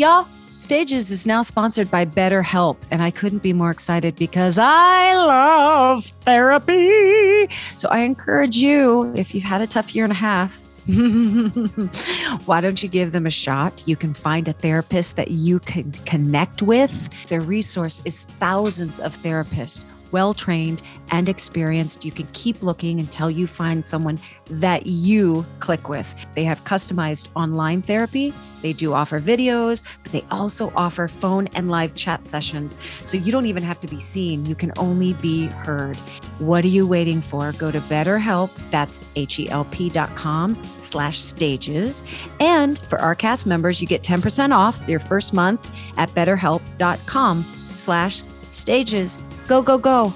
Y'all, Stages is now sponsored by BetterHelp, and I couldn't be more excited because I love therapy. So I encourage you, if you've had a tough year and a half, why don't you give them a shot? You can find a therapist that you can connect with. Their resource is thousands of therapists well trained and experienced. You can keep looking until you find someone that you click with. They have customized online therapy. They do offer videos, but they also offer phone and live chat sessions. So you don't even have to be seen. You can only be heard. What are you waiting for? Go to BetterHelp. That's H-E-L-P dot com slash stages. And for our cast members, you get 10% off your first month at betterhelp.com slash stages. Go, go, go.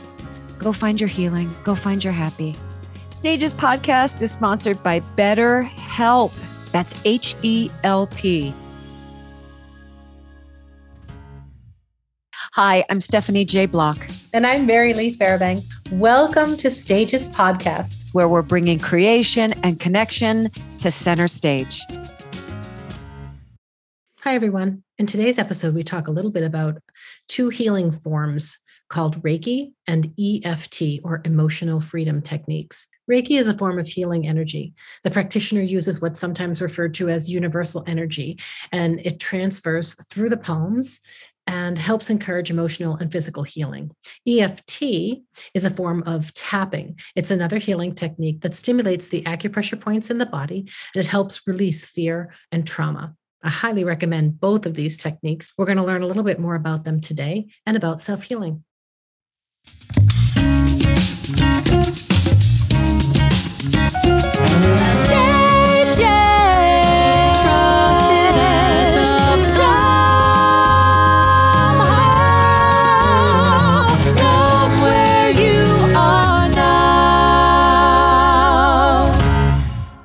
Go find your healing. Go find your happy. Stages podcast is sponsored by Better Help. That's H E L P. Hi, I'm Stephanie J. Block. And I'm Mary Lee Fairbanks. Welcome to Stages Podcast, where we're bringing creation and connection to center stage. Hi, everyone. In today's episode, we talk a little bit about two healing forms called Reiki and EFT, or emotional freedom techniques. Reiki is a form of healing energy. The practitioner uses what's sometimes referred to as universal energy, and it transfers through the palms and helps encourage emotional and physical healing. EFT is a form of tapping. It's another healing technique that stimulates the acupressure points in the body and it helps release fear and trauma. I highly recommend both of these techniques. We're going to learn a little bit more about them today and about self healing. Stay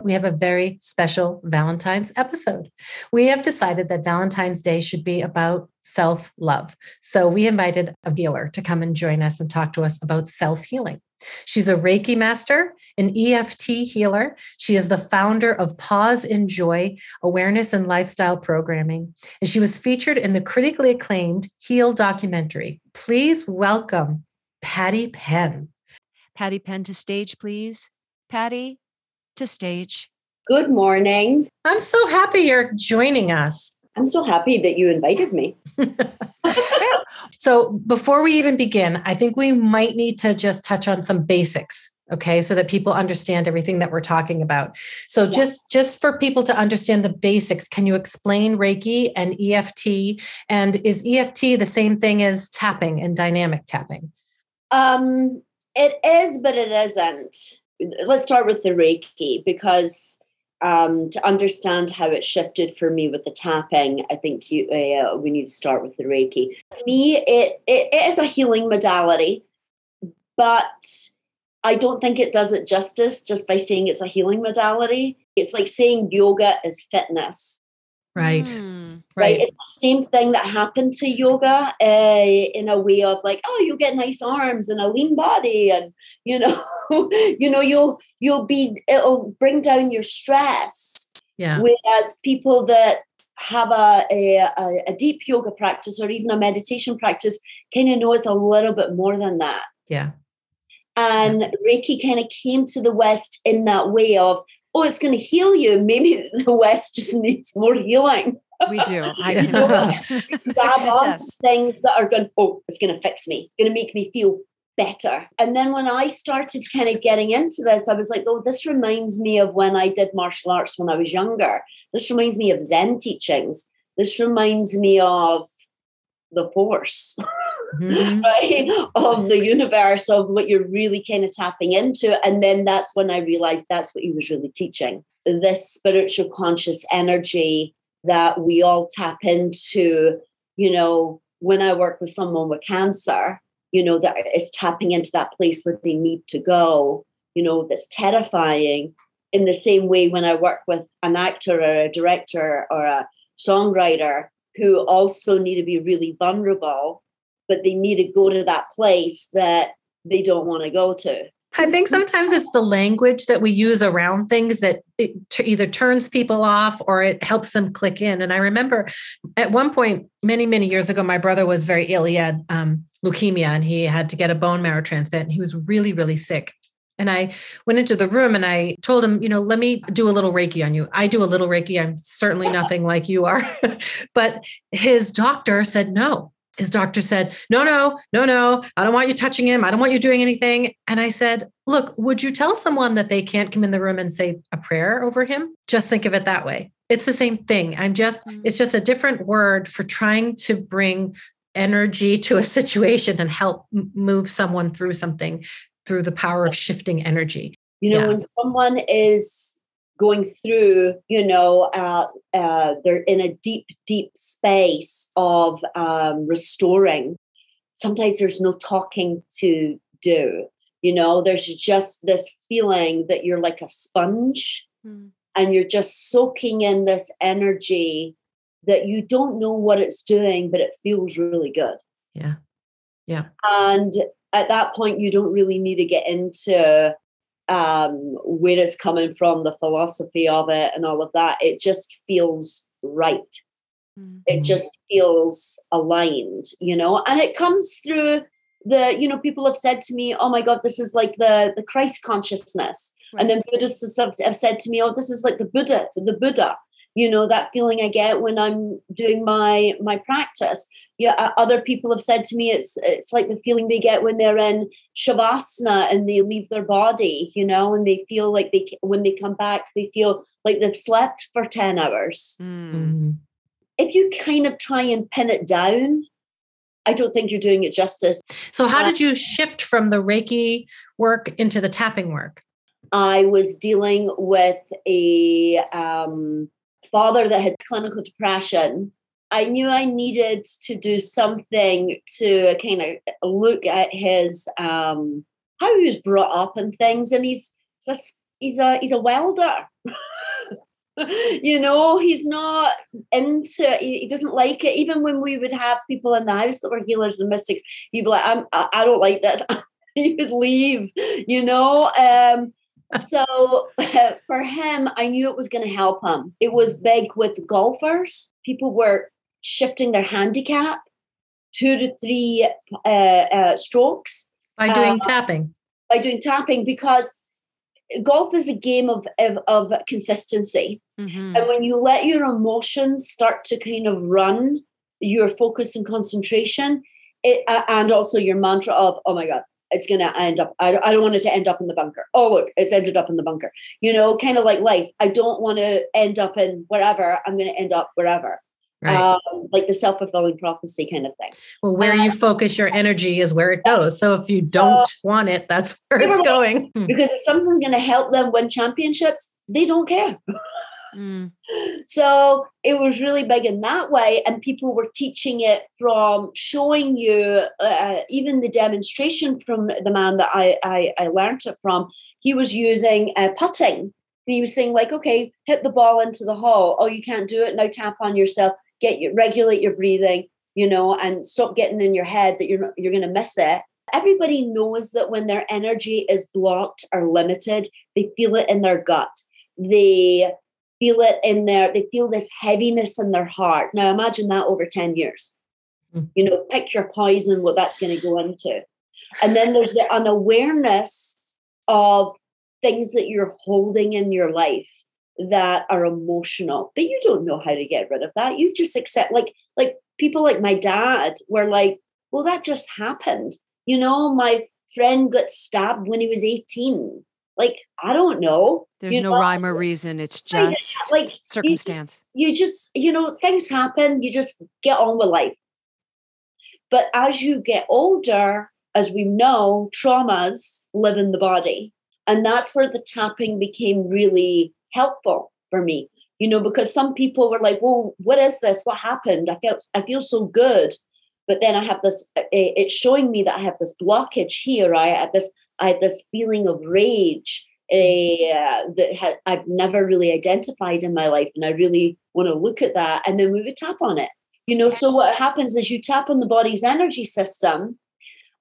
we have a very special Valentine's episode. We have decided that Valentine's Day should be about self love. So we invited a healer to come and join us and talk to us about self healing. She's a Reiki master, an EFT healer. She is the founder of Pause in Joy Awareness and Lifestyle Programming. And she was featured in the critically acclaimed Heal documentary. Please welcome Patti Penn. Patti Penn to stage, please. Patti, to stage. Good morning. I'm so happy you're joining us. I'm so happy that you invited me. so, before we even begin, I think we might need to just touch on some basics okay so that people understand everything that we're talking about so yeah. just just for people to understand the basics can you explain reiki and eft and is eft the same thing as tapping and dynamic tapping um it is but it isn't let's start with the Reiki because um, to understand how it shifted for me with the tapping, I think you uh, we need to start with the Reiki. To me, it, it it is a healing modality, but I don't think it does it justice just by saying it's a healing modality. It's like saying yoga is fitness. Right. Mm, right. right. It's the same thing that happened to yoga uh, in a way of like, oh, you get nice arms and a lean body, and you know, you know, you'll you'll be it'll bring down your stress. Yeah. Whereas people that have a, a, a deep yoga practice or even a meditation practice kind of know it's a little bit more than that. Yeah. And yeah. Reiki kind of came to the West in that way of oh, it's going to heal you. Maybe the West just needs more healing. We do. I can grab on things that are going, to, oh, it's going to fix me, going to make me feel better. And then when I started kind of getting into this, I was like, oh, this reminds me of when I did martial arts when I was younger. This reminds me of Zen teachings. This reminds me of the force. Mm-hmm. right? Of the universe, of what you're really kind of tapping into. And then that's when I realized that's what he was really teaching this spiritual conscious energy that we all tap into. You know, when I work with someone with cancer, you know, that is tapping into that place where they need to go, you know, that's terrifying. In the same way, when I work with an actor or a director or a songwriter who also need to be really vulnerable but they need to go to that place that they don't want to go to. I think sometimes it's the language that we use around things that it t- either turns people off or it helps them click in. And I remember at one point, many, many years ago, my brother was very ill. He had um, leukemia and he had to get a bone marrow transplant. And he was really, really sick. And I went into the room and I told him, you know, let me do a little Reiki on you. I do a little Reiki. I'm certainly nothing like you are. but his doctor said no his doctor said, No, no, no, no, I don't want you touching him. I don't want you doing anything. And I said, Look, would you tell someone that they can't come in the room and say a prayer over him? Just think of it that way. It's the same thing. I'm just, mm-hmm. it's just a different word for trying to bring energy to a situation and help move someone through something through the power of shifting energy. You know, yeah. when someone is going through, you know, uh, uh, they're in a deep, deep space of um, restoring. Sometimes there's no talking to do. You know, there's just this feeling that you're like a sponge mm. and you're just soaking in this energy that you don't know what it's doing, but it feels really good. Yeah. Yeah. And at that point, you don't really need to get into um, where it's coming from, the philosophy of it, and all of that. It just feels right. Mm-hmm. It just feels aligned, you know, and it comes through the, you know, people have said to me, "Oh my God, this is like the the Christ consciousness," right. and then Buddhists have said to me, "Oh, this is like the Buddha, the Buddha." You know that feeling i get when i'm doing my my practice yeah other people have said to me it's it's like the feeling they get when they're in shavasana and they leave their body you know and they feel like they when they come back they feel like they've slept for 10 hours mm. if you kind of try and pin it down I don't think you're doing it justice. So, how uh, did you shift from the Reiki work into the tapping work? I was dealing with a um, father that had clinical depression, I knew I needed to do something to kind of look at his um, how he was brought up and things. And he's he's a he's a welder. you know, he's not into he, he, doesn't like it. Even when we would have people in the house that were healers and mystics, he'd be like, I'm I, I don't like this. he would leave, you know. Um, so for him, I knew it was going to help him. It was big with golfers. People were shifting their handicap two to three uh, uh, strokes by doing uh, tapping. By doing tapping, because golf is a game of of, of consistency, mm-hmm. and when you let your emotions start to kind of run your focus and concentration, it, uh, and also your mantra of "Oh my God, it's going to end up I, I don't want it to end up in the bunker. Oh look it's ended up in the bunker. You know kind of like life. I don't want to end up in wherever i'm going to end up wherever. Right. um, like the self-fulfilling prophecy kind of thing. Well where um, you focus your energy is where it goes. So if you don't so, want it that's where it's going. Hmm. because if something's going to help them win championships they don't care Mm. So it was really big in that way, and people were teaching it from showing you, uh, even the demonstration from the man that I, I, I learned it from. He was using uh, putting. He was saying like, okay, hit the ball into the hole. Oh, you can't do it now. Tap on yourself. Get you regulate your breathing. You know, and stop getting in your head that you're you're going to miss it. Everybody knows that when their energy is blocked or limited, they feel it in their gut. They feel it in their, they feel this heaviness in their heart. Now imagine that over 10 years. Mm. You know, pick your poison, what that's going to go into. And then there's the unawareness of things that you're holding in your life that are emotional, but you don't know how to get rid of that. You just accept, like, like people like my dad were like, well, that just happened. You know, my friend got stabbed when he was 18. Like, I don't know. There's no know? rhyme or reason. It's just like circumstance. You, you just, you know, things happen. You just get on with life. But as you get older, as we know, traumas live in the body. And that's where the tapping became really helpful for me. You know, because some people were like, well, what is this? What happened? I felt I feel so good. But then I have this, it's showing me that I have this blockage here. I have this I had this feeling of rage uh, that had, I've never really identified in my life. And I really want to look at that. And then we would tap on it. You know, so what happens is you tap on the body's energy system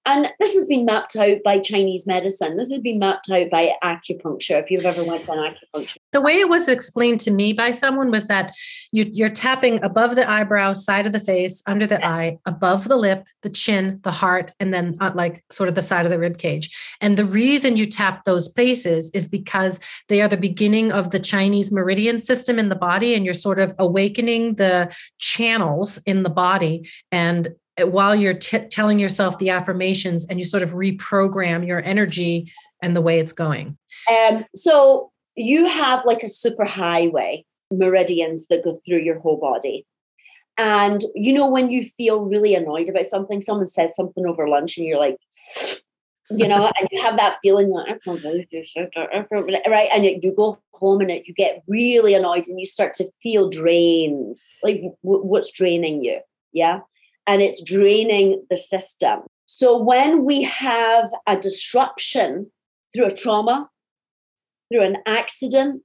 And this has been mapped out by Chinese medicine. This has been mapped out by acupuncture. If you've ever went to acupuncture, the way it was explained to me by someone was that you, are tapping above the eyebrow, side of the face, under the yes. eye, above the lip, the chin, the heart, and then uh, like sort of the side of the rib cage. And the reason you tap those places is because they are the beginning of the Chinese meridian system in the body, and you're sort of awakening the channels in the body and while you're t- telling yourself the affirmations and you sort of reprogram your energy and the way it's going And so you have like a super highway meridians that go through your whole body. And you know when you feel really annoyed about something someone says something over lunch and you're like you know and you have that feeling like i can't believe this right? And you go home and you get really annoyed and you start to feel drained. Like what's draining you? Yeah? And it's draining the system. So when we have a disruption through a trauma, through an accident,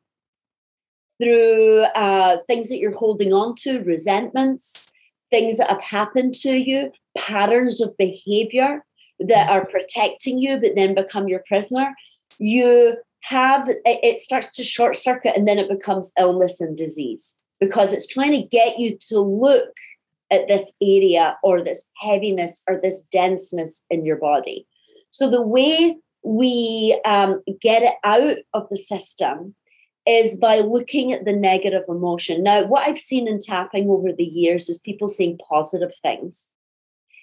through uh, things that you're holding on to, resentments, things that have happened to you, patterns of behavior that are protecting you but then become your prisoner, you have it starts to short circuit and then it becomes illness and disease because it's trying to get you to look at this area or this heaviness or this denseness in your body. So the way we um, get it out of the system is by looking at the negative emotion. Now, what I've seen in tapping over the years is people saying positive things.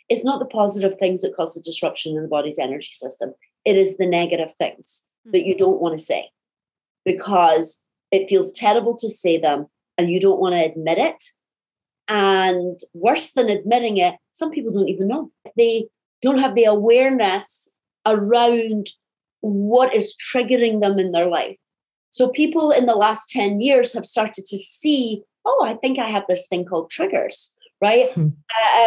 It's not the positive things that cause the disruption in the body's energy system. It is the negative things that you don't want to say because it feels terrible to say them and you don't want to admit it and worse than admitting it, some people don't even know. They don't have the awareness around what is triggering them in their life. So people in the last 10 years have started to see, oh, I think I have this thing called triggers, right? Hmm.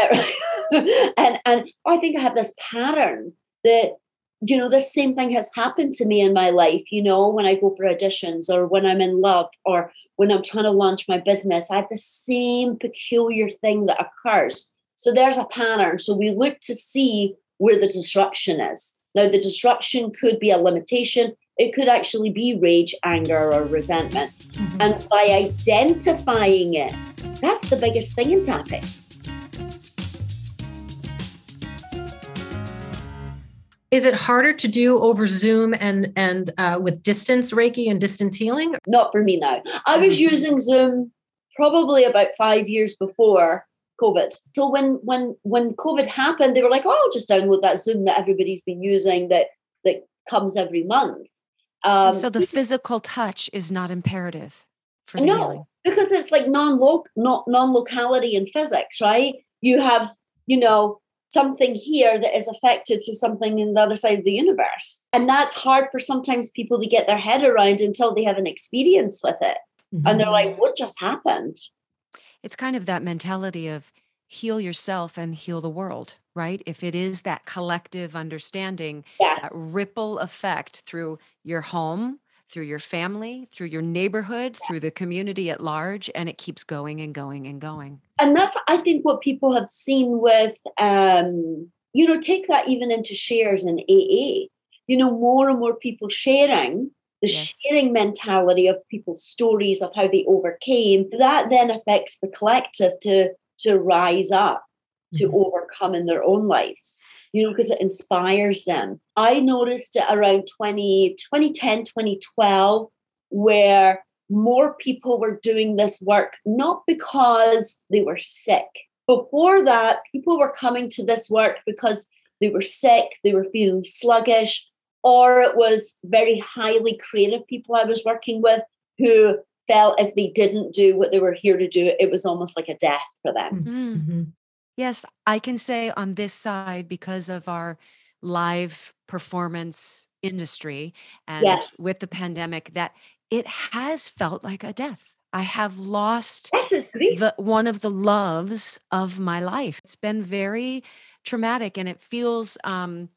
Uh, and and oh, I think I have this pattern that you know this same thing has happened to me in my life you know when i go for auditions or when i'm in love or when I'm trying to launch my business, I have the same peculiar thing that occurs. So there's a pattern. So we look to see where the disruption is. Now, the disruption could be a limitation, it could actually be rage, anger, or resentment. Mm-hmm. And by identifying it, that's the biggest thing in tapping. Is it harder to do over Zoom and and uh, with distance Reiki and distance healing? Not for me now. I was mm-hmm. using Zoom probably about five years before COVID. So when when when COVID happened, they were like, "Oh, I'll just download that Zoom that everybody's been using that that comes every month." Um, so the physical touch is not imperative for no, healing. because it's like non-loc not non-locality in physics, right? You have you know something here that is affected to something in the other side of the universe. And that's hard for sometimes people to get their head around until they have an experience with it. Mm-hmm. And they're like, mm-hmm. what just happened? It's kind of that mentality of heal yourself and heal the world, right? If it is that collective understanding, yes. that ripple effect through your home, through your family, through your neighborhood, through the community at large, and it keeps going and going and going. And that's, I think, what people have seen with, um, you know, take that even into shares in AA. You know, more and more people sharing the yes. sharing mentality of people's stories of how they overcame. That then affects the collective to to rise up to mm-hmm. overcome in their own lives you know because it inspires them i noticed it around 20 2010 2012 where more people were doing this work not because they were sick before that people were coming to this work because they were sick they were feeling sluggish or it was very highly creative people i was working with who felt if they didn't do what they were here to do it was almost like a death for them mm-hmm. mm-hmm. Yes, I can say on this side because of our live performance industry and Yes. with the pandemic that it has felt like a death. I have lost Yes, the one of the loves of my life. It's been very traumatic and it feels um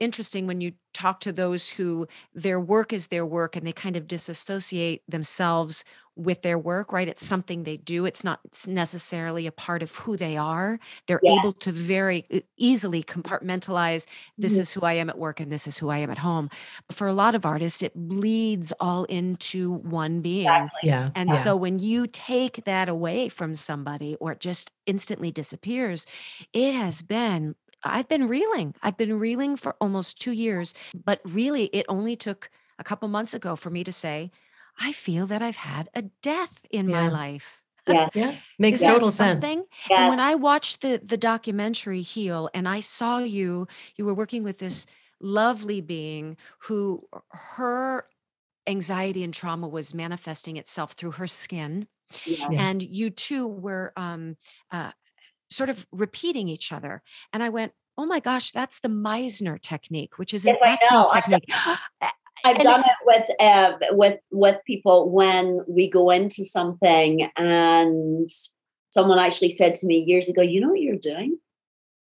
interesting when you talk to those who their work is their work and they kind of disassociate themselves with their work, right? It's something they do. It's not necessarily a part of who they are. They're Yes. able to very easily compartmentalize this Mhm. is who I am at work and this is who I am at home. But for a lot of artists, it bleeds all into one being. Exactly. Yeah. And yeah. so when you take that away from somebody or it just instantly disappears, it has been, I've been reeling. I've been reeling for almost two years. But really, it only took a couple months ago for me to say, I feel that I've had a death in my life. Yeah. yeah. Makes that total sense. And when I watched the the documentary Heal and I saw you, you were working with this lovely being who her anxiety and trauma was manifesting itself through her skin Yeah. And you too were um, uh, sort of repeating each other and i went oh my gosh that's the meisner technique which is an Yes, acting. Technique I've And- done it with uh, with with people when we go into something, and someone actually said to me years ago, "You know what you're doing?"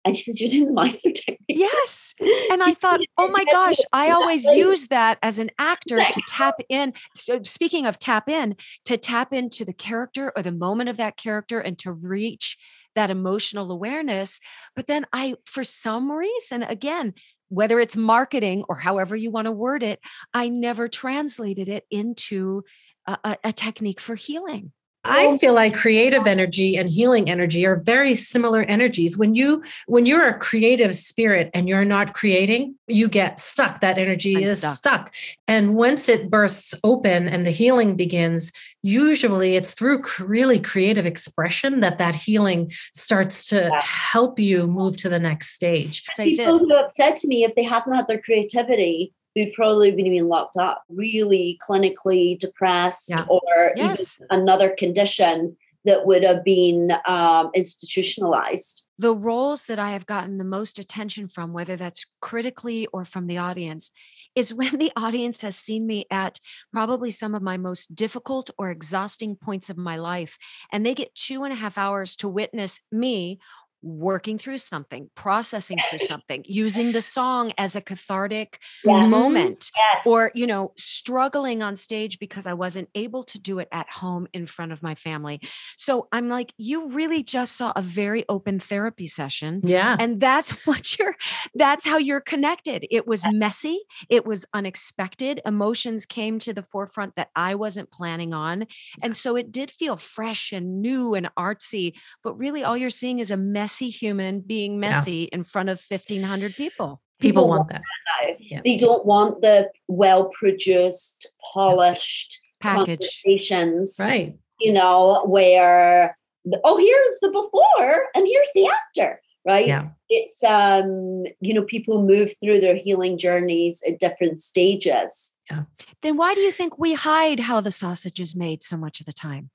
And she says, "You're doing the Meisner technique." yes and i thought oh my gosh i always use that as an actor to tap in so speaking of tap in to tap into the character or the moment of that character and to reach that emotional awareness but then i for some reason again whether it's marketing or however you want to word it i never translated it into a, a, technique for healing I feel like creative energy and healing energy are very similar energies. When you when you're a creative spirit and you're not creating, you get stuck. That energy I'm is stuck. stuck. And once it bursts open and the healing begins, usually it's through really creative expression that that healing starts to Yeah. help you move to the next stage. say People this who have said to me if they hadn't had their creativity, they'd probably been even locked up, really clinically depressed, Yeah. or Yes. another condition that would have been um, institutionalized. the roles that I have gotten the most attention from, whether that's critically or from the audience, is when the audience has seen me at probably some of my most difficult or exhausting points of my life. And they get two and a half hours to witness me working through something, processing through something, using the song as a cathartic Yes. moment Yes. or you know struggling on stage because i wasn't able to do it at home in front of my family so i'm like you really just saw a very open therapy session Yeah. and that's what you're that's how you're connected it was messy it was unexpected emotions came to the forefront that i wasn't planning on and so it did feel fresh and new and artsy but really all you're seeing is a messy human being messy in front of 1500 people People People want that. now. Yeah. They don't want the well produced, polished package conversations, Right. you know, where the, oh, here's the before and here's the after, right? Yeah. It's um, you know, people move through their healing journeys at different stages yeah then why do you think we hide how the sausage is made so much of the time?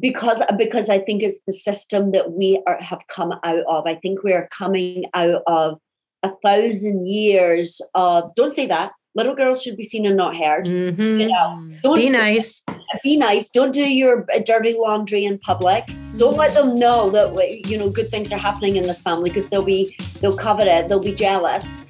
Because because I think it's the system that we are have come out of. I think we are coming out of a thousand years of don't say that. Little girls should be seen and not heard. Mhm. You know, don't Be nice. be nice. Don't do your uh, dirty laundry in public. Don't let them know that you know good things are happening in this family because they'll be they'll cover it. They'll be jealous.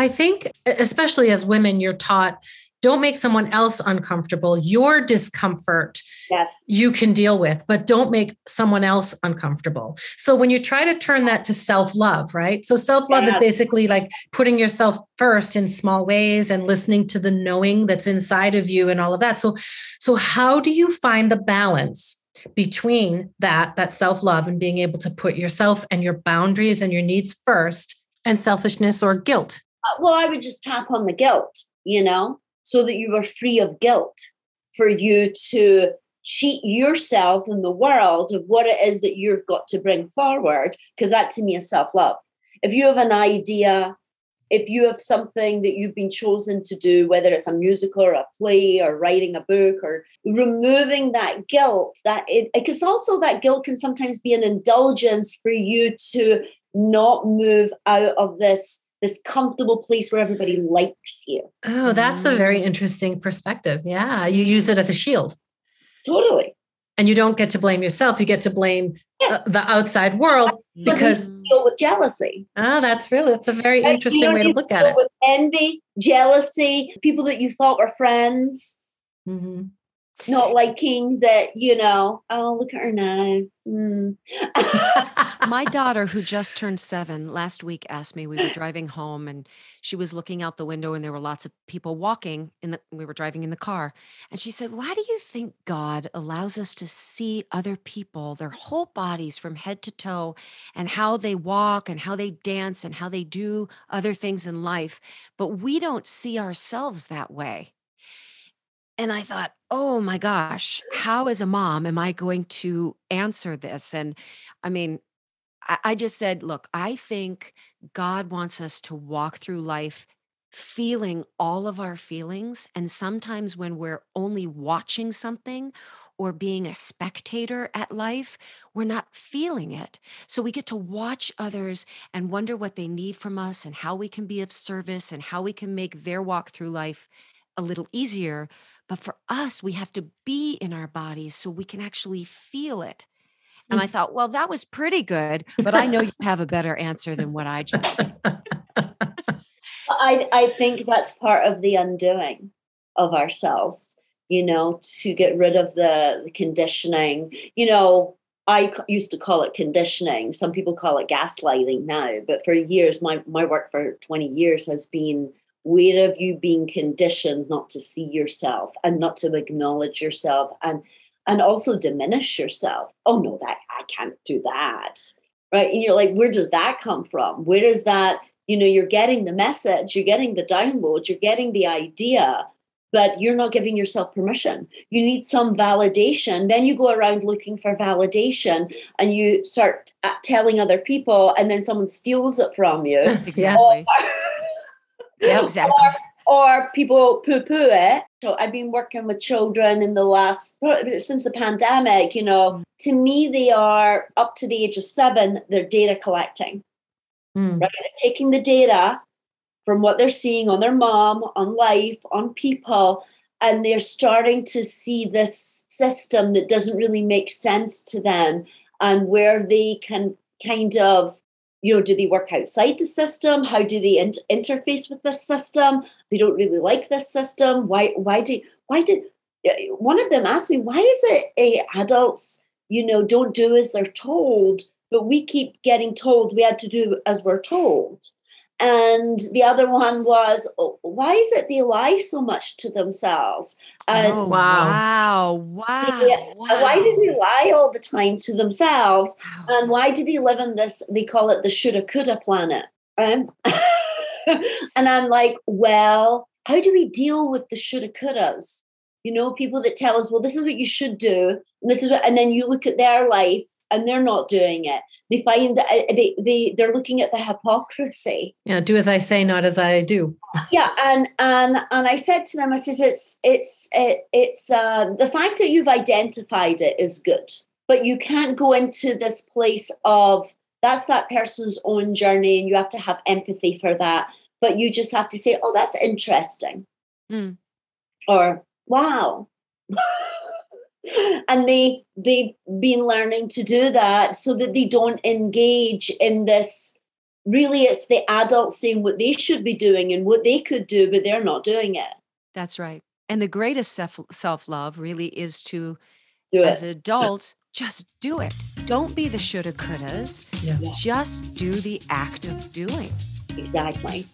I think, especially as women, you're taught don't make someone else uncomfortable. Your discomfort Yes, you can deal with, but don't make someone else uncomfortable. So when you try to turn that to self love, right? So self love is basically like putting yourself first in small ways and listening to the knowing that's inside of you and all of that. So, so how do you find the balance? between that that self-love and being able to put yourself and your boundaries and your needs first and selfishness or guilt Uh, well, I would just tap on the guilt, you know, so that you are free of guilt for you to cheat yourself and the world of what it is that you've got to bring forward, because that to me is self love. If you have an idea, if you have something that you've been chosen to do, whether it's a musical or a play or writing a book or removing that guilt, that it because also that guilt can sometimes be an indulgence for you to not move out of this this comfortable place where everybody likes you. oh that's a very interesting perspective yeah you use it as a shield Totally. and you don't get to blame yourself you get to blame Yes. uh, the outside world But because deal with jealousy. ah that's really that's a very Right? interesting way to look at it With envy, jealousy, people that you thought were friends, Mhm. Not liking that, you know, oh, look at her now. Hmm. My daughter, who just turned seven last week, asked me. We were driving home, and she was looking out the window, and there were lots of people walking. In the, we were driving in the car, and she said, "Why do you think God allows us to see other people, their whole bodies from head to toe, and how they walk, and how they dance, and how they do other things in life, but we don't see ourselves that way?" And I thought, oh my gosh, how as a mom am I going to answer this? And I mean, I, I just said, look, I think God wants us to walk through life feeling all of our feelings. And sometimes when we're only watching something or being a spectator at life, we're not feeling it. So we get to watch others and wonder what they need from us and how we can be of service and how we can make their walk through life a little easier. But for us, we have to be in our bodies so we can actually feel it. And I mm-hmm. thought, well, that was pretty good, but I know you have a better answer than what I just did. I, I think that's part of the undoing of ourselves, you know, to get rid of the, the conditioning. You know, I used to call it conditioning. Some people call it gaslighting now, but for years, my, my work for 20 years has been where have you been conditioned not to see yourself and not to acknowledge yourself and and also diminish yourself. Oh no, that I can't do that. Right. And you're like, where does that come from? where is that you know you're getting the message you're getting the download you're getting the idea but you're not giving yourself permission you need some validation then you go around looking for validation and you start uh, telling other people and then someone steals it from you Exactly. Yeah. Exactly. or people poo-poo it. So I've been working with children in the last since the pandemic. You know, to me, they are up to the age of seven. They're data collecting, Mm. right? They're taking the data from what they're seeing on their mom, on life, on people, and they're starting to see this system that doesn't really make sense to them, and where they can kind of you know, do they work outside the system? How do they in- interface with this system? They don't really like this system. Why? Why do? Why did? One of them asked me, "Why is it a adults, you know, don't do as they're told, but we keep getting told we had to do as we're told?" And the other one was, oh, "Why is it they lie so much to themselves?" And oh, wow. wow. Wow. Yeah, and why do they lie all the time to themselves? Wow. And why do they live in this? They call it the shoulda coulda planet, right? and I'm like, well, how do we deal with the shoulda couldas? You know, people that tell us, well, this is what you should do, and this is what, and then you look at their life and they're not doing it. They find that uh, they they they're looking at the hypocrisy. Yeah, do as I say, not as I do. Yeah, and and and I said to them, I says, it's it's it, it's uh, the fact that you've identified it is good, but you can't go into this place of that's that person's own journey, and you have to have empathy for that. But you just have to say, oh, that's interesting, Mm. or wow. and they they've been learning to do that so that they don't engage in this really it's the adults saying what they should be doing and what they could do but they're not doing it That's right. And the greatest self self love really is to, do as it adults, just do it. Don't be the shoulda couldas. Yeah. Yeah. Just do the act of doing. exactly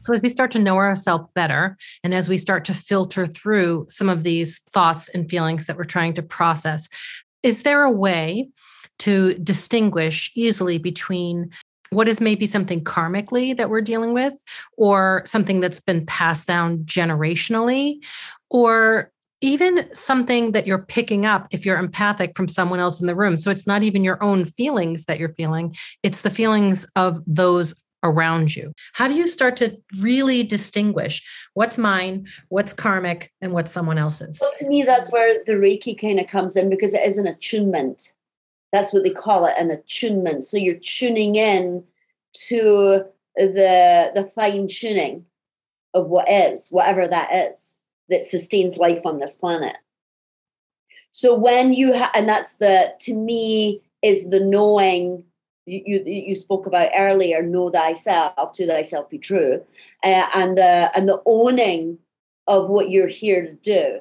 So, as we start to know ourselves better, and as we start to filter through some of these thoughts and feelings that we're trying to process, is there a way to distinguish easily between what is maybe something karmically that we're dealing with, or something that's been passed down generationally, or even something that you're picking up if you're empathic from someone else in the room? So, it's not even your own feelings that you're feeling, it's the feelings of those around you. How do you start to really distinguish what's mine, what's karmic, and what's someone else's? so to me that's where the reiki kind of comes in because it is an attunement that's what they call it an attunement so you're tuning in to the the fine tuning of what is whatever that is that sustains life on this planet. So when you ha- and that's the to me is the knowing you, you, spoke about earlier know thyself to thyself be true uh, and the and the owning of what you're here to do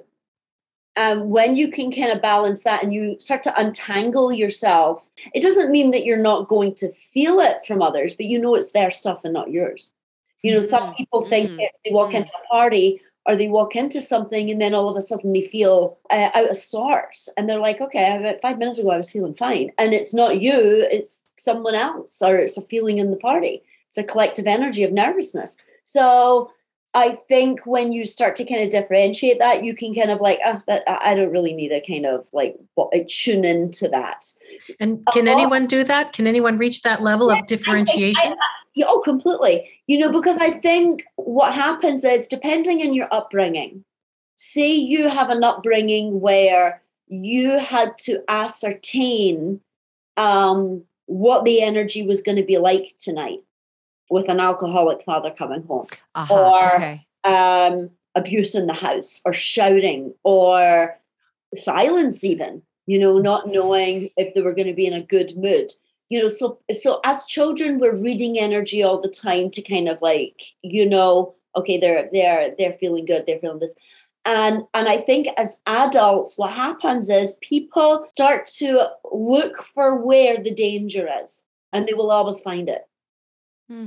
and when you can kind of balance that and you start to untangle yourself it doesn't mean that you're not going to feel it from others but you know it's their stuff and not yours you know some mm-hmm. people think mm-hmm. if they walk mm-hmm. into a party or they walk into something and then all of a sudden they feel uh, out of sorts. And they're like okay about five minutes ago i was feeling fine. And it's not you it's someone else or it's a feeling in the party. It's a collective energy of nervousness. So i think when you start to kind of differentiate that you can kind of like oh, that, i don't really need a kind of like tune into that. And can uh, anyone do that? Can anyone reach that level of differentiation I, I, yeah, oh, completely. You know, because I think what happens is depending on your upbringing, say you have an upbringing where you had to ascertain um, what the energy was going to be like tonight with an alcoholic father coming home uh-huh, or okay. um, abuse in the house or shouting or silence even you know not knowing if they were going to be in a good mood. You know so so as children we're reading energy all the time to kind of like you know okay they're they're they're feeling good they're feeling this. And and i think as adults what happens is people start to look for where the danger is and they will always find it hmm.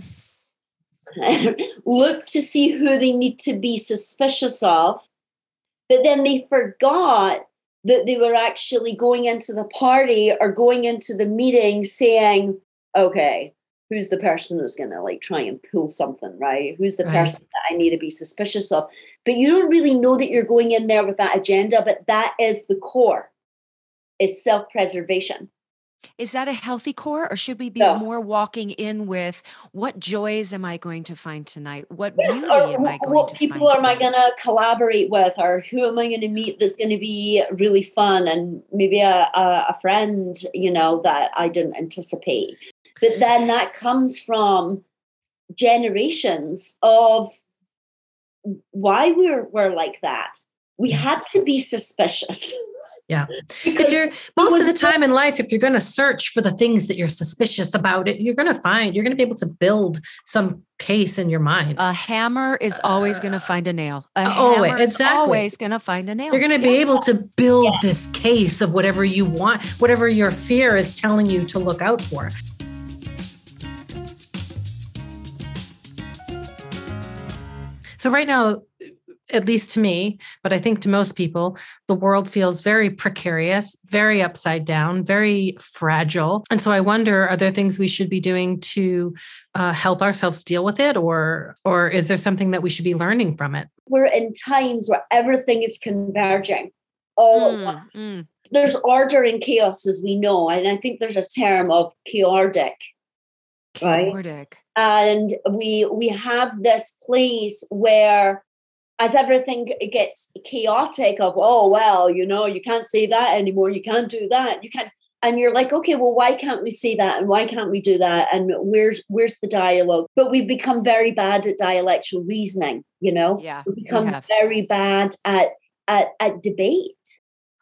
look to see who they need to be suspicious of but then they forgot that they were actually going into the party or going into the meeting saying, okay, who's the person that's going to like try and pull something, right? Who's the right. person that I need to be suspicious of? But you don't really know that you're going in there with that agenda, but that is the core is self-preservation. Is that a healthy core, or should we be no. more walking in with what joys am I going to find tonight? What yes, beauty am I going what to people am I going to collaborate with, or who am I going to meet that's going to be really fun, and maybe a, a, a friend, you know, that I didn't anticipate. But then that comes from generations of why we're we're like that. We mm. had to be suspicious. Yeah. Because if you're most of the time in life, if you're going to search for the things that you're suspicious about it, you're going to find, you're going to be able to build some case in your mind. A hammer is always going to find a nail. A uh, always, exactly. always going to find a nail. You're going to be able to build yeah. this case of whatever you want, whatever your fear is telling you to look out for. So right now, at least to me, but I think to most people, the world feels very precarious, very upside down, very fragile. And so I wonder, are there things we should be doing to uh, help ourselves deal with it, or or is there something that we should be learning from it? We're in times where everything is converging all mm, at once. Mm. There's order and chaos, as we know, and I think there's a term of chaotic. Chaotic. Right? And we we have this place where as everything gets chaotic of oh well you know you can't say that anymore you can't do that you can't and you're like okay well why can't we say that and why can't we do that and where's where's the dialogue? But we've become very bad at dialectical reasoning you know? Yeah we become very bad at at, at debate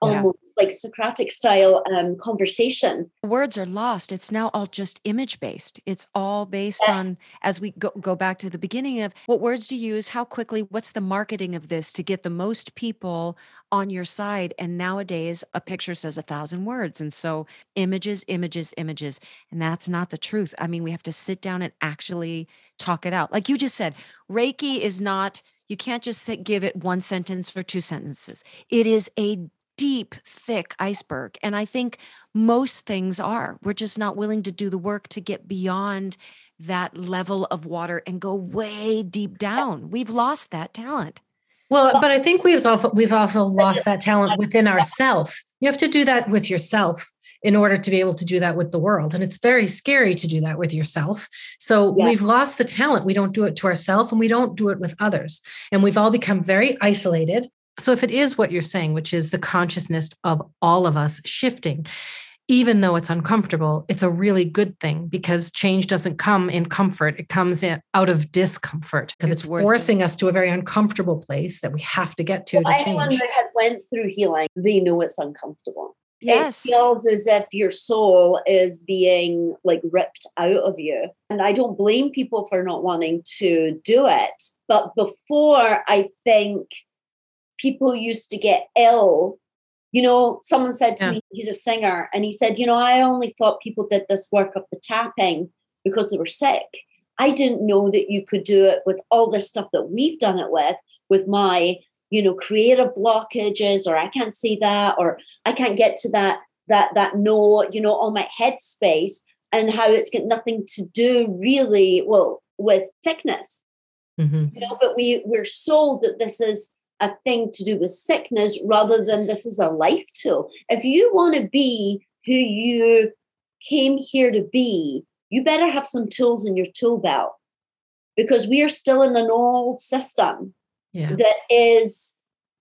almost yeah. like Socratic style um, conversation. Words are lost. It's now all just image based. It's all based yes. on, as we go, go back to the beginning of what words do you use, how quickly, what's the marketing of this to get the most people on your side. And nowadays, a picture says a thousand words. And so images, images, images. And that's not the truth. I mean, we have to sit down and actually talk it out. Like you just said, Reiki is not. You can't just say, give it one sentence for two sentences. It is a deep, thick iceberg. And I think most things are. We're just not willing to do the work to get beyond that level of water and go way deep down. We've lost that talent. Well, but I think we've also we've also lost that talent within ourselves. You have to do that with yourself in order to be able to do that with the world. And it's very scary to do that with yourself. So yes. we've lost the talent. We don't do it to ourselves and we don't do it with others. And we've all become very isolated so, if it is what you're saying, which is the consciousness of all of us shifting, even though it's uncomfortable, it's a really good thing because change doesn't come in comfort. It comes in, out of discomfort because it's, it's forcing it. us to a very uncomfortable place that we have to get to well, to anyone that has went through healing, they know it's uncomfortable. Yes. It feels as if your soul is being like ripped out of you. And I don't blame people for not wanting to do it. But before, I think people used to get ill you know, someone said to yeah. me, he's a singer, and he said, you know, I only thought people did this work of the tapping because they were sick. I didn't know that you could do it with all the stuff that we've done it with, with my, you know, creative blockages, or I can't see that, or I can't get to that, that, that no, you know, on my headspace, and how it's got nothing to do really, well, with sickness. Mm-hmm. You know, but we we're sold that this is a thing to do with sickness rather than this is a life tool. If you want to be who you came here to be, you better have some tools in your tool belt because we are still in an old system yeah. that is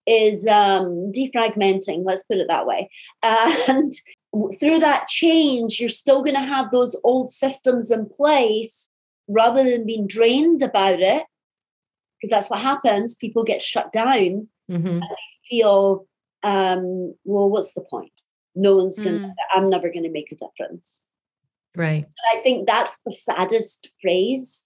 is um, defragmenting. Let's put it that way. And through that change, you're still going to have those old systems in place rather than being drained about it because that's what happens. People get shut down mm-hmm. and they feel, um, well, what's the point? No one's going to, mm. I'm never going to make a difference. Right. And I think that's the saddest phrase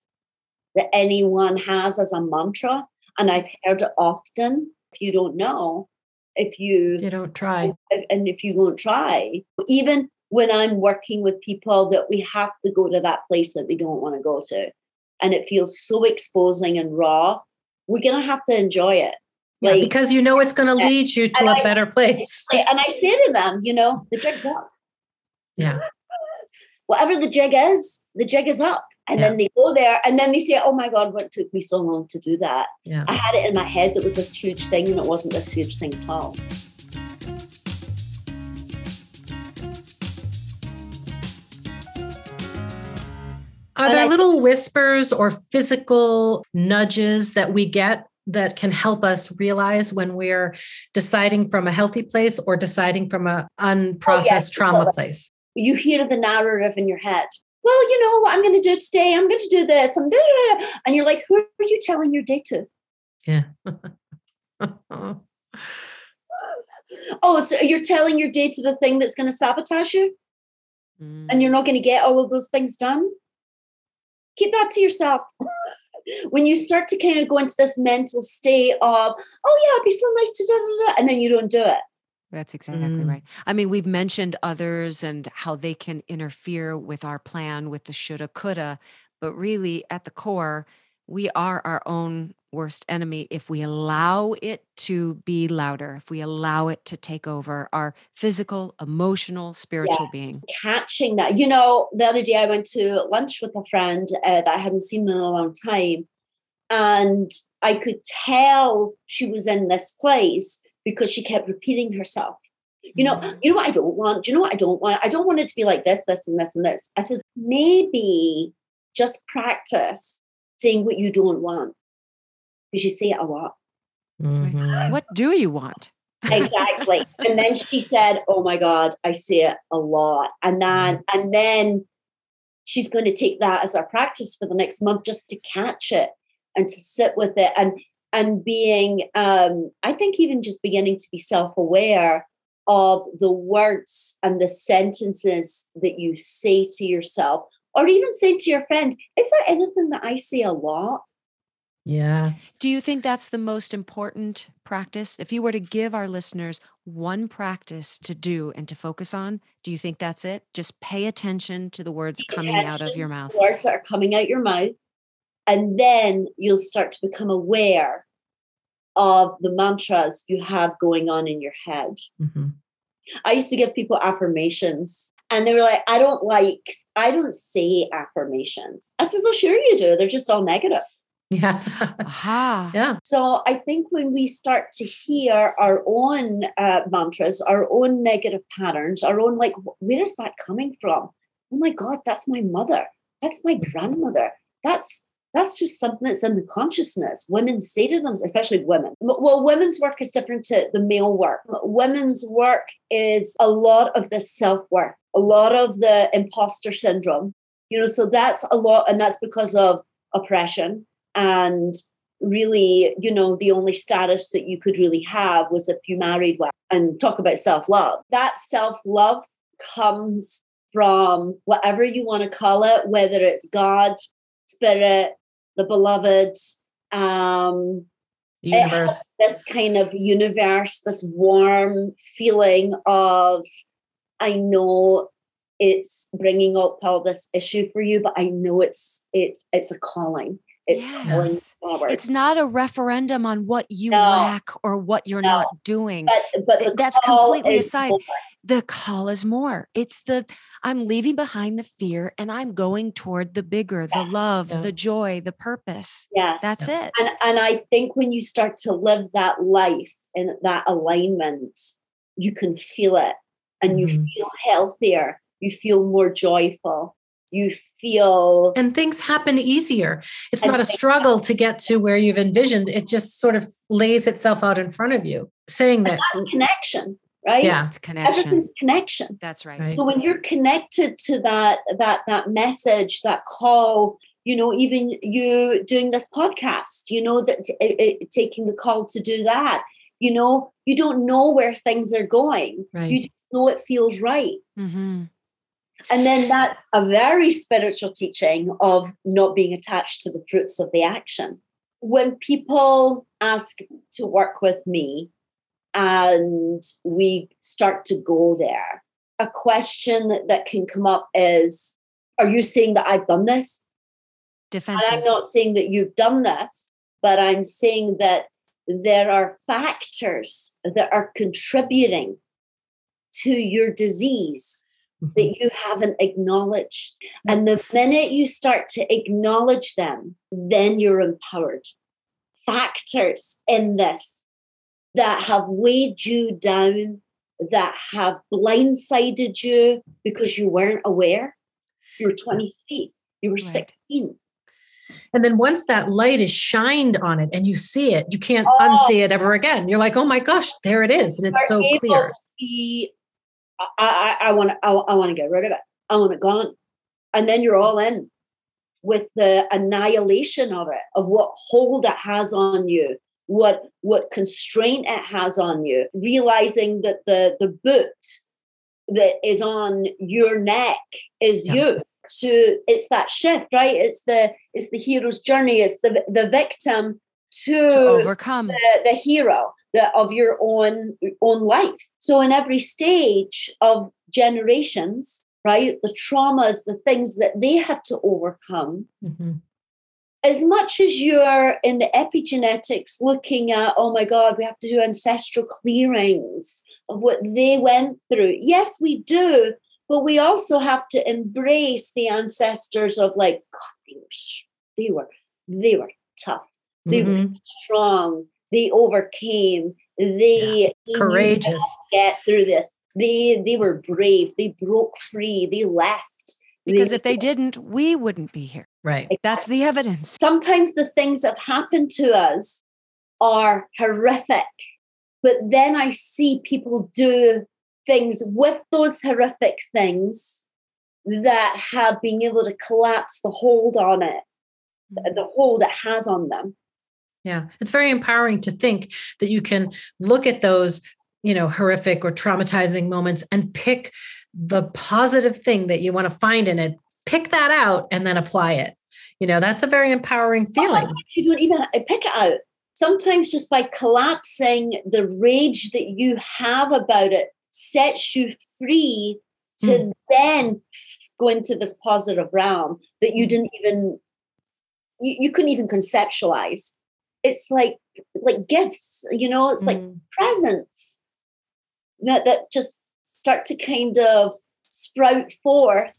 that anyone has as a mantra. And I've heard it often. If you don't know, if you, you don't try, and if you won't try, even when I'm working with people that we have to go to that place that they don't want to go to and it feels so exposing and raw, we're going to have to enjoy it. Like, yeah, because you know it's going to lead you to a I, better place. And I say to them, you know, the jig's up. Yeah. Whatever the jig is, the jig is up. And yeah. then they go there and then they say, oh my God, what took me so long to do that? Yeah. I had it in my head that was this huge thing and it wasn't this huge thing at all. Are there little whispers or physical nudges that we get that can help us realize when we're deciding from a healthy place or deciding from a unprocessed oh, yes, trauma place? You hear the narrative in your head. Well, you know what I'm going to do today. I'm going to do this. I'm and you're like, who are you telling your day to? Yeah. oh, so you're telling your day to the thing that's going to sabotage you, mm. and you're not going to get all of those things done keep that to yourself. when you start to kind of go into this mental state of, oh yeah, it'd be so nice to do, and then you don't do it. That's exactly mm. right. I mean, we've mentioned others and how they can interfere with our plan with the shoulda, coulda, but really at the core, we are our own worst enemy if we allow it to be louder, if we allow it to take over our physical, emotional, spiritual yeah. being. Catching that. You know, the other day I went to lunch with a friend uh, that I hadn't seen in a long time. And I could tell she was in this place because she kept repeating herself. You know, mm-hmm. you know what I don't want? Do you know what I don't want? I don't want it to be like this, this, and this, and this. I said, maybe just practice saying what you don't want because you see it a lot. Mm-hmm. What do you want? exactly. and then she said, "Oh my God, I see it a lot." And then, mm-hmm. and then she's going to take that as our practice for the next month, just to catch it and to sit with it, and and being, um, I think, even just beginning to be self-aware of the words and the sentences that you say to yourself, or even say to your friend. Is there anything that I say a lot? Yeah. Do you think that's the most important practice? If you were to give our listeners one practice to do and to focus on, do you think that's it? Just pay attention to the words coming out of your mouth. Words that are coming out your mouth. And then you'll start to become aware of the mantras you have going on in your head. Mm-hmm. I used to give people affirmations and they were like, I don't like, I don't say affirmations. I says, Oh, sure you do. They're just all negative. Yeah. Aha. Yeah. So I think when we start to hear our own uh, mantras, our own negative patterns, our own like, where is that coming from? Oh my God, that's my mother. That's my grandmother. That's that's just something that's in the consciousness. Women say to them, especially women. Well, women's work is different to the male work. Women's work is a lot of the self work, a lot of the imposter syndrome. You know, so that's a lot, and that's because of oppression and really, you know, the only status that you could really have was if you married well and talk about self love. That self love comes from whatever you want to call it, whether it's God, spirit, the beloved, um, universe. This kind of universe, this warm feeling of, I know it's bringing up all this issue for you, but I know it's it's it's a calling. It's yes. It's not a referendum on what you no. lack or what you're no. not doing. But, but that's completely aside. More. The call is more. It's the I'm leaving behind the fear and I'm going toward the bigger, yes. the love, yeah. the joy, the purpose. Yes. That's it. And and I think when you start to live that life in that alignment, you can feel it and mm-hmm. you feel healthier, you feel more joyful you feel and things happen easier. It's not a struggle to get to where you've envisioned. It just sort of lays itself out in front of you saying that that's connection right? Yeah. It's connection. Everything's connection. That's right. right. So when you're connected to that that that message that call you know even you doing this podcast you know that it, it, taking the call to do that you know you don't know where things are going. Right. you just know it feels right. Mm-hmm. And then that's a very spiritual teaching of not being attached to the fruits of the action. When people ask to work with me and we start to go there, a question that can come up is Are you saying that I've done this? Defensive. And I'm not saying that you've done this, but I'm saying that there are factors that are contributing to your disease that mm-hmm. you haven't acknowledged. And the minute you start to acknowledge them, then you're empowered. Factors in this that have weighed you down, that have blindsided you because you weren't aware. You were 23, you were right. 16. And then once that light is shined on it and you see it, you can't oh, unsee it ever again. You're like, oh my gosh, there it is. And it's so clear. Be I, I, want to, I, I want to get rid of it. I want it gone. And then you're all in with the annihilation of it, of what hold it has on you, what what constraint it has on you, realizing that the the boot that is on your neck is yeah. you. So it's that shift, right? It's the it's the hero's journey. It's the the victim to, to overcome the, the hero the, of your own own life. So in every stage of generations, right, the traumas, the things that they had to overcome. Mm-hmm. As much as you're in the epigenetics looking at, oh my God, we have to do ancestral clearings of what they went through. Yes, we do, but we also have to embrace the ancestors of like, God, they were, they were, they were tough. They mm-hmm. were strong they overcame they, yeah. courageous. get through this. They they were brave. They broke free. They left. Because they, if they didn't we wouldn't be here. Right. That's the evidence. Sometimes the things that happen to us are horrific but then i see people do things with those horrific things that have been able to collapse the hold on it mm. the hold it has on them yeah, it's very empowering to think that you can look at those, you know, horrific or traumatizing moments and pick the positive thing that you want to find in it, pick that out and then apply it. You know, that's a very empowering feeling. Sometimes you don't even pick it out. Sometimes just by collapsing the rage that you have about it sets you free to mm. then go into this positive realm that you mm. didn't even you, you couldn't even conceptualize it's like like gifts you know it's mm. like presents that that just start to kind of sprout forth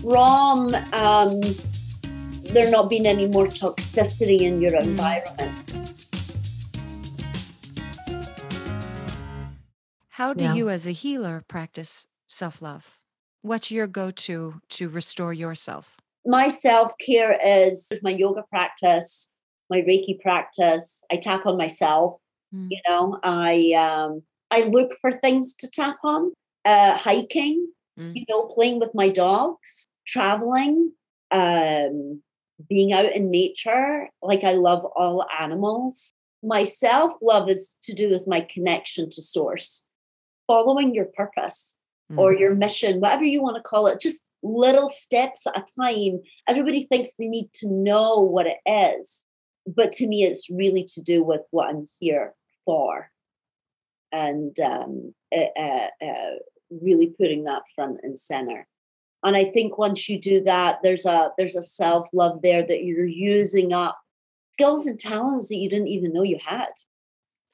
from um, there not being any more toxicity in your mm. environment how do yeah. you as a healer practice self-love what's your go-to to restore yourself my self care is, is my yoga practice, my Reiki practice. I tap on myself. Mm. You know, I um, I look for things to tap on. Uh, hiking, mm. you know, playing with my dogs, traveling, um, being out in nature. Like I love all animals. My self love is to do with my connection to source, following your purpose mm. or your mission, whatever you want to call it. Just little steps at a time. Everybody thinks they need to know what it is. But to me, it's really to do with what I'm here for. And um, uh, uh, really putting that front and center. And I think once you do that, there's a there's a self love there that you're using up skills and talents that you didn't even know you had.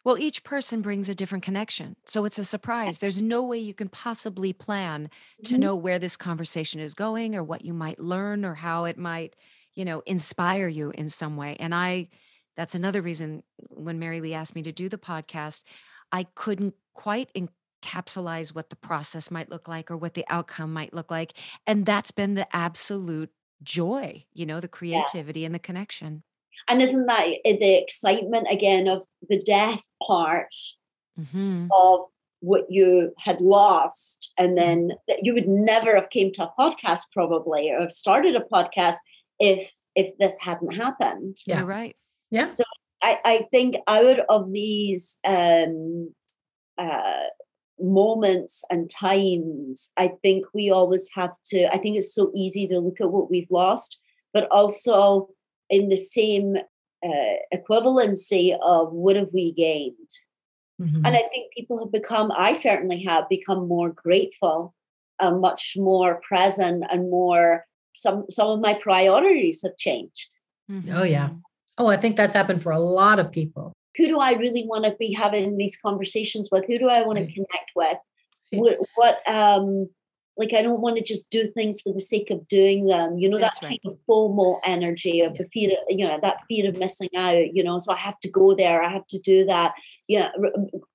Well, each person brings a different connection. So it's a surprise. There's no way you can possibly plan to mm-hmm. know where this conversation is going or what you might learn or how it might, you know, inspire you in some way. And I, that's another reason when Mary Lee asked me to do the podcast, I couldn't quite encapsulize what the process might look like or what the outcome might look like. And that's been the absolute joy, you know, the creativity yes. and the connection. And isn't that the excitement again of the death part mm-hmm. of what you had lost and then that you would never have came to a podcast probably or have started a podcast if if this hadn't happened yeah You're right yeah so i i think out of these um uh moments and times i think we always have to i think it's so easy to look at what we've lost but also in the same uh, equivalency of what have we gained. Mm-hmm. And I think people have become, I certainly have become more grateful and much more present and more, some, some of my priorities have changed. Mm-hmm. Oh, yeah. Oh, I think that's happened for a lot of people. Who do I really want to be having these conversations with? Who do I want to connect with? What, what um, like I don't want to just do things for the sake of doing them. You know, that's that right. kind of FOMO energy of yeah. the fear, of, you know, that fear of missing out, you know, so I have to go there, I have to do that. Yeah,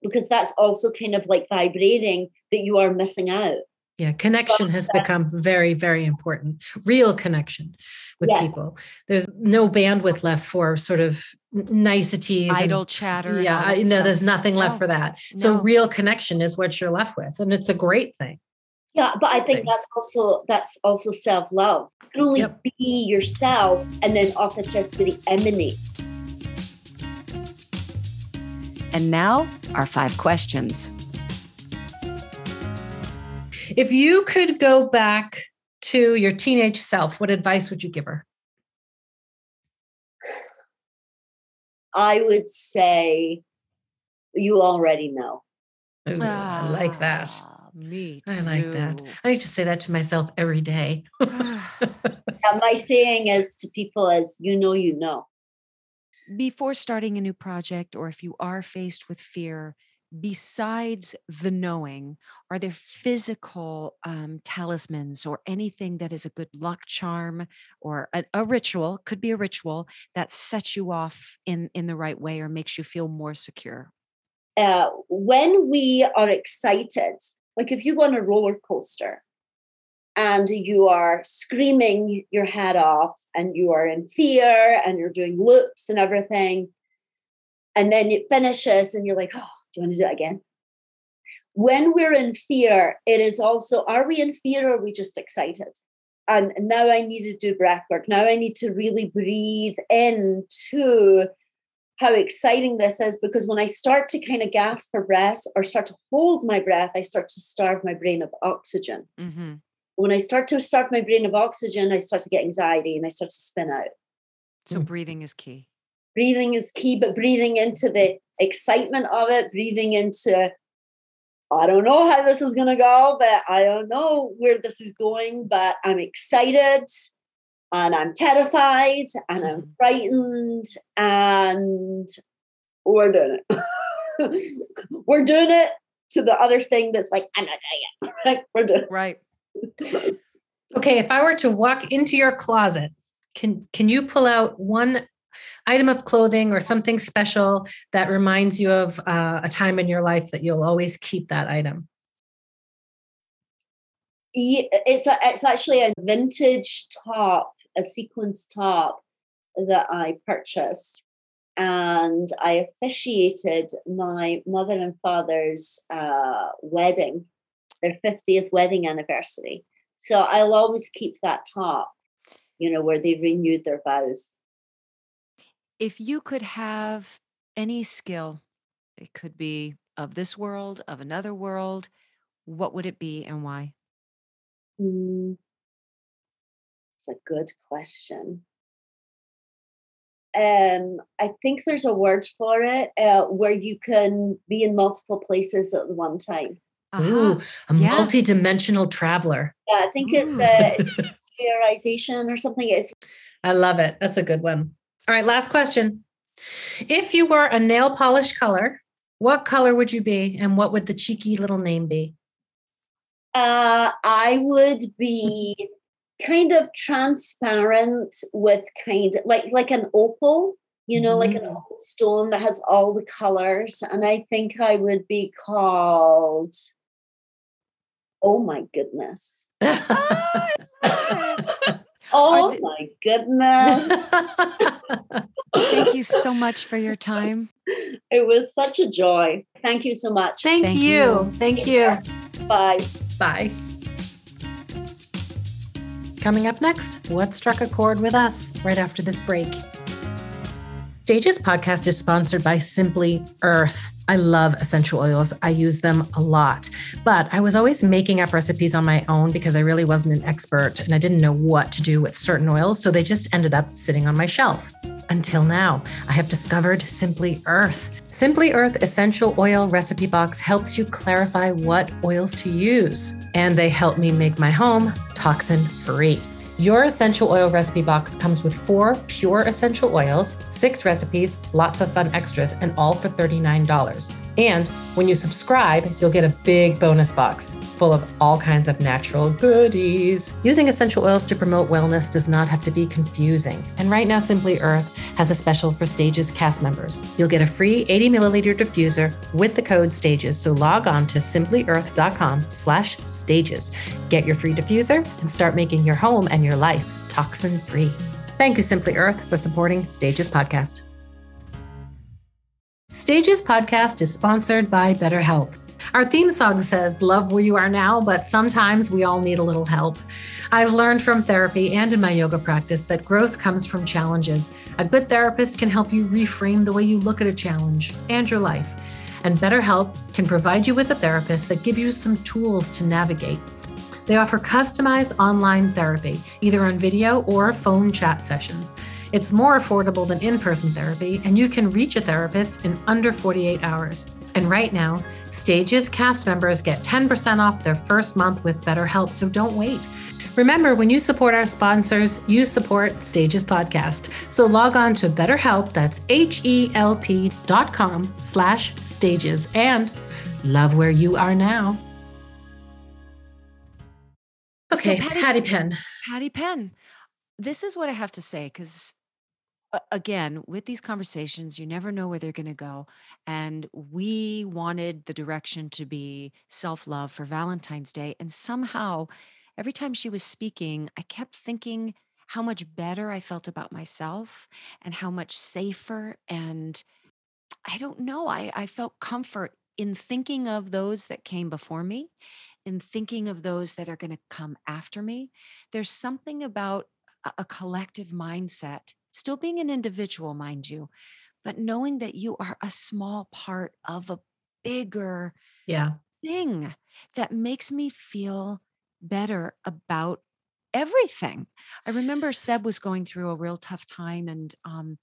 because that's also kind of like vibrating that you are missing out. Yeah, connection has become very, very important. Real connection with yes. people. There's no bandwidth left for sort of niceties, idle and, chatter. Yeah, I know there's nothing left no. for that. So no. real connection is what you're left with, and it's a great thing. Yeah, but I think that's also that's also self love. You can only yep. be yourself, and then authenticity emanates. And now, our five questions. If you could go back to your teenage self, what advice would you give her? I would say, you already know. Ooh, I like that. Ah. Me too. I like that. I need to say that to myself every day. yeah, my saying is to people as you know, you know. Before starting a new project, or if you are faced with fear, besides the knowing, are there physical um, talismans or anything that is a good luck charm or a, a, ritual? Could be a ritual that sets you off in in the right way or makes you feel more secure. Uh, when we are excited, like if you go on a roller coaster and you are screaming your head off and you are in fear and you're doing loops and everything, and then it finishes and you're like, oh, you want to do it again? When we're in fear, it is also, are we in fear or are we just excited? And now I need to do breath work. Now I need to really breathe into how exciting this is because when I start to kind of gasp for breath or start to hold my breath, I start to starve my brain of oxygen. Mm-hmm. When I start to starve my brain of oxygen, I start to get anxiety and I start to spin out. So breathing is key. Breathing is key, but breathing into the excitement of it, breathing into I don't know how this is going to go, but I don't know where this is going, but I'm excited and I'm terrified and I'm mm-hmm. frightened and we're doing it. we're doing it to the other thing that's like, I'm not doing it. Right? We're doing it. Right. okay. If I were to walk into your closet, can can you pull out one item of clothing or something special that reminds you of uh, a time in your life that you'll always keep that item? it's a, it's actually a vintage top a sequence top that I purchased and I officiated my mother and father's uh, wedding, their 50th wedding anniversary. So I'll always keep that top, you know, where they renewed their vows. If you could have any skill, it could be of this world, of another world, what would it be and why? Mm, it's a good question um, I think there's a word for it uh, where you can be in multiple places at one time. Uh-huh. Ooh, a yeah. multi-dimensional traveler. Yeah, I think it's the spherization or something. It's I love it. That's a good one. All right, last question. If you were a nail polish color, what color would you be and what would the cheeky little name be? Uh, I would be kind of transparent with kind of like like an opal you know, mm. like an mm. stone that has all the colors. And I think I would be called, oh my goodness. oh Oh my goodness. Thank you so much for your time. It was such a joy. Thank you so much. Thank, Thank you. you. Thank you. Bye. Bye. Coming up next, what struck a chord with us right after this break? Stages podcast is sponsored by Simply Earth. I love essential oils. I use them a lot, but I was always making up recipes on my own because I really wasn't an expert and I didn't know what to do with certain oils. So they just ended up sitting on my shelf. Until now, I have discovered Simply Earth. Simply Earth Essential Oil Recipe Box helps you clarify what oils to use. And they help me make my home toxin free. Your essential oil recipe box comes with four pure essential oils, six recipes, lots of fun extras, and all for $39. And when you subscribe, you'll get a big bonus box full of all kinds of natural goodies. Using essential oils to promote wellness does not have to be confusing. And right now, Simply Earth has a special for Stages cast members. You'll get a free 80 milliliter diffuser with the code STAGES. So log on to simplyearth.com slash stages. Get your free diffuser and start making your home and your life toxin free. Thank you, Simply Earth, for supporting Stages Podcast. Stages Podcast is sponsored by BetterHelp. Our theme song says, Love where you are now, but sometimes we all need a little help. I've learned from therapy and in my yoga practice that growth comes from challenges. A good therapist can help you reframe the way you look at a challenge and your life. And BetterHelp can provide you with a therapist that gives you some tools to navigate. They offer customized online therapy, either on video or phone chat sessions. It's more affordable than in person therapy, and you can reach a therapist in under 48 hours. And right now, Stages cast members get 10% off their first month with BetterHelp, so don't wait. Remember, when you support our sponsors, you support Stages Podcast. So log on to BetterHelp, that's H-E-L-P dot com slash stages, and love where you are now. Okay, so Patti, Patti Penn. Patti Penn. This is what I have to say because again, with these conversations, you never know where they're going to go. And we wanted the direction to be self love for Valentine's Day. And somehow, every time she was speaking, I kept thinking how much better I felt about myself and how much safer. And I don't know, I, I felt comfort in thinking of those that came before me, in thinking of those that are going to come after me. There's something about a, collective mindset still being an individual, mind you, but knowing that you are a small part of a bigger yeah. thing that makes me feel better about everything. I remember Seb was going through a real tough time and um,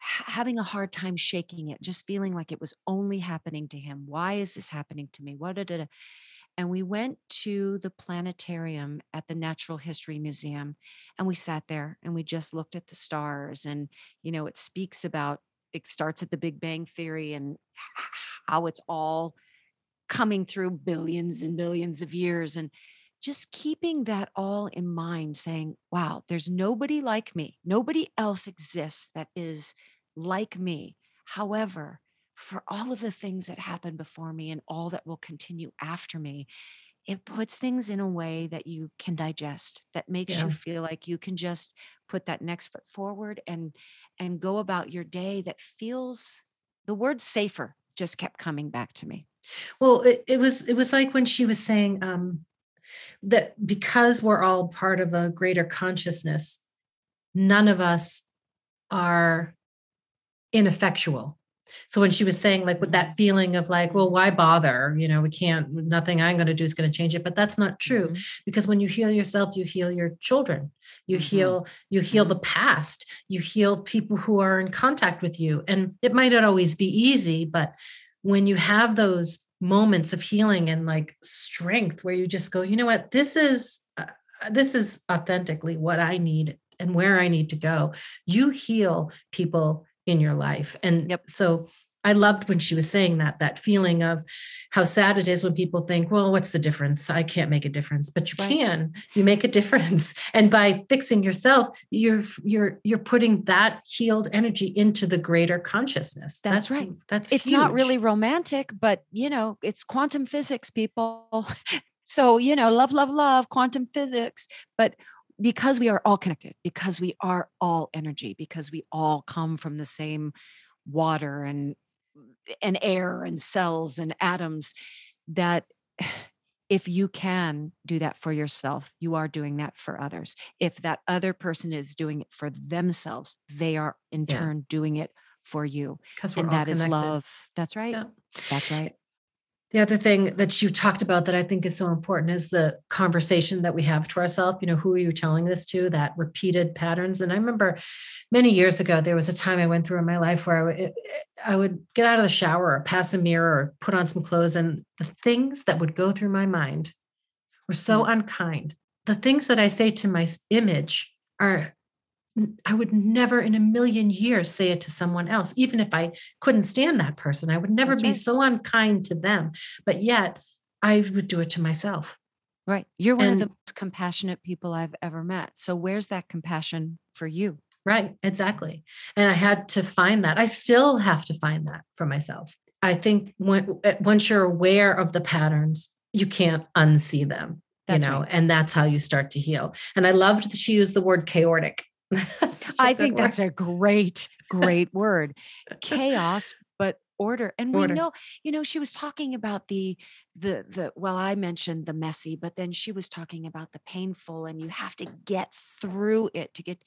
having a hard time shaking it, just feeling like it was only happening to him. Why is this happening to me? What did it? and we went to the planetarium at the Natural History Museum and we sat there and we just looked at the stars and you know it speaks about it starts at the Big Bang theory and how it's all coming through billions and billions of years and just keeping that all in mind saying wow there's nobody like me. Nobody else exists that is like me. However for all of the things that happened before me and all that will continue after me it puts things in a way that you can digest that makes Yeah. you feel like you can just put that next foot forward and and go about your day that feels the word safer just kept coming back to me. Well, it, it was it was like when she was saying um, that because we're all part of a greater consciousness, none of us are ineffectual. So when she was saying like with that feeling of like, well, why bother? You know, we can't. Nothing I'm going to do is going to change it. But that's not true Mhm. because when you heal yourself, you heal your children. You Mhm. heal. You heal the past. You heal people who are in contact with you. And it might not always be easy, but when you have those moments of healing and like strength where you just go you know what? This is uh, this is authentically what i need and where i need to go. You heal people in your life. And Yep. so i loved when she was saying that that feeling of how sad it is when people think well what's the difference? I can't make a difference. But you Right. can. You make a difference. And by fixing yourself you're you're you're putting that healed energy into the greater consciousness. That's right. that's it's not really romantic but you know it's quantum physics people. So you know love love love quantum physics. But because we are all connected because we are all energy because we all come from the same water and and air and cells and atoms that if you can do that for yourself you are doing that for others if that other person is doing it for themselves they are in Yeah. turn doing it for you because we're and that is connected. love that's right Yeah. that's right The other thing that you talked about that I think is so important is the conversation that we have to ourselves. You know, who are you telling this to? That repeated patterns. And I remember many years ago, there was a time I went through in my life where I would, I would get out of the shower or pass a mirror or put on some clothes, and the things that would go through my mind were so mm. unkind. The things that I say to my image are I would never in a million years say it to someone else, even if I couldn't stand that person. I would never That's be right. so unkind to them. But yet I would do it to myself. right you're one of the most compassionate people i've ever met so where's that compassion for you Right. Exactly. And I had to find that. I still have to find that for myself. I think when, uh, once you're aware of the patterns, you can't unsee them. That's you know, right. and that's how you start to heal. And I loved that she used the word chaotic. I think that's a great great word chaos but order and Order. we know you know she was talking about the the the well i mentioned the messy but then she was talking about the painful and you have to get through it to get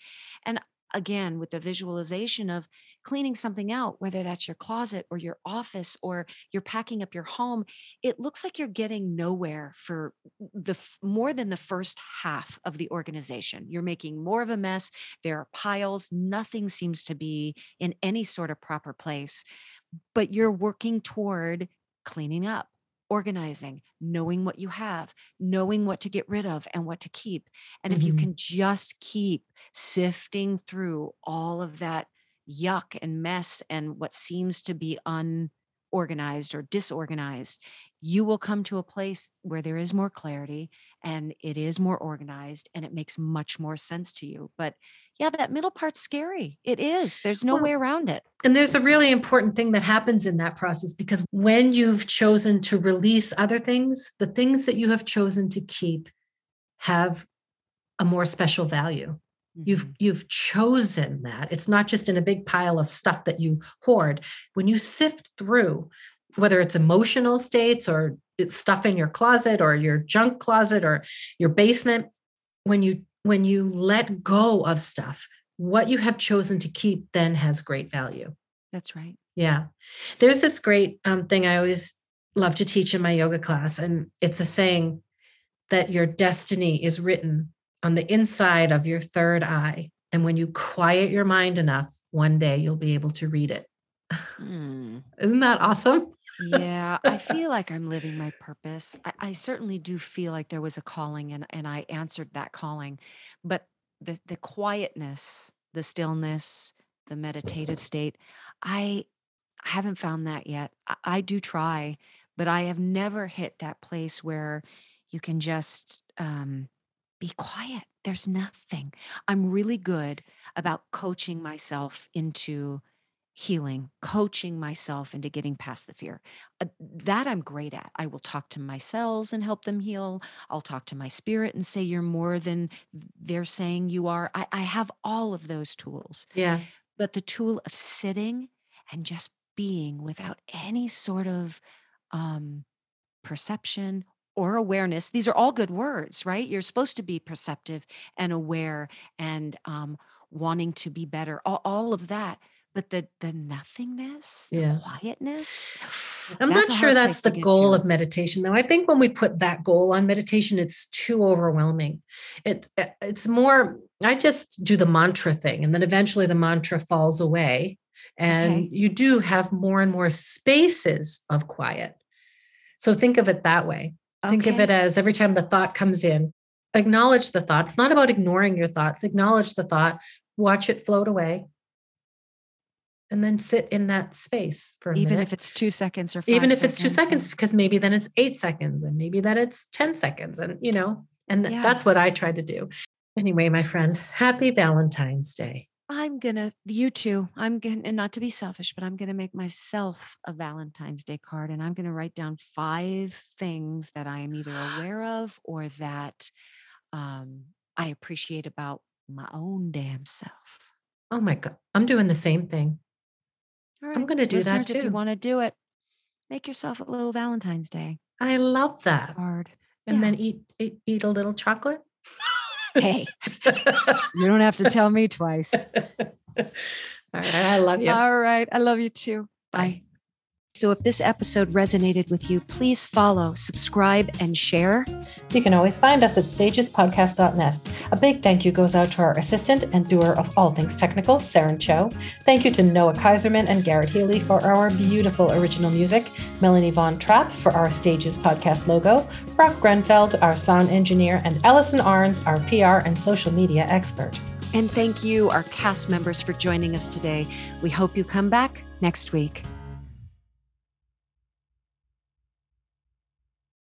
and again with the visualization of cleaning something out whether that's your closet or your office or you're packing up your home it looks like you're getting nowhere for the more than the first half of the organization. You're making more of a mess. There are piles. Nothing seems to be in any sort of proper place but you're working toward cleaning up organizing knowing what you have knowing what to get rid of and what to keep and if you Mhm. can just keep sifting through all of that yuck and mess and what seems to be unorganized or disorganized you will come to a place where there is more clarity and it is more organized and it makes much more sense to you but yeah that middle part's scary it is there's no Well, way around it And there's a really important thing that happens in that process because when you've chosen to release other things, the things that you have chosen to keep have a more special value. You've Mhm. you've chosen that. It's not just in a big pile of stuff that you hoard. When you sift through whether it's emotional states or it's stuff in your closet or your junk closet or your basement, when you when you let go of stuff, what you have chosen to keep then has great value. that's right Yeah. There's this great um, thing I always love to teach in my yoga class. And it's a saying that your destiny is written on the inside of your third eye. And when you quiet your mind enough, one day you'll be able to read it. Hmm. Isn't that awesome? Yeah i feel like i'm living my purpose. I, I certainly do feel like there was a calling and, and i answered that calling but the, the quietness the stillness the meditative state i haven't found that yet. I, I do try but i have never hit that place where you can just um, be quiet. There's nothing. I'm really good about coaching myself into healing, coaching myself into getting past the fear. Uh, that I'm great at. I will talk to my cells and help them heal. I'll talk to my spirit and say, You're more than they're saying you are. I, I have all of those tools. Yeah. But the tool of sitting and just being without any sort of um, perception or awareness these are all good words right you're supposed to be perceptive and aware and um, wanting to be better all, all of that but the the nothingness the Yeah. quietness I'm not sure that's the goal to. of meditation though. I think when we put that goal on meditation it's too overwhelming. It uh, it's more I just do the mantra thing and then eventually the mantra falls away and Okay. you do have more and more spaces of quiet. So think of it that way. Think of it as every time the thought comes in, acknowledge the thought. It's not about ignoring your thoughts. Acknowledge the thought, watch it float away. And then sit in that space for a even minute. if it's two seconds or five even if it's two seconds because maybe then it's eight seconds and maybe then it's 10 seconds and you know and Yeah. that's what i try to do. Anyway my friend happy valentine's day. I'm gonna you too. I'm gonna and not to be selfish but i'm gonna make myself a valentine's day card and i'm gonna write down five things that i am either aware of or that um, i appreciate about my own damn self. Oh my god i'm doing the same thing All I'm gonna do that listeners, if you want to do it make yourself a little valentine's day. I love that. Card and yeah. then eat, eat eat a little chocolate? Hey you don't have to tell me twice. All right i love you. All right i love you too. Bye so if this episode resonated with you please follow subscribe and share You can always find us at stagespodcast.net. A big thank you goes out to our assistant and doer of all things technical, Saren Cho. Thank you to Noah Kaiserman and Garrett Healy for our beautiful original music, Melanie Von Trapp for our Stages podcast logo, Brock Grenfeld, our sound engineer, and Allison Arns, our PR and social media expert. And thank you, our cast members, for joining us today. We hope you come back next week.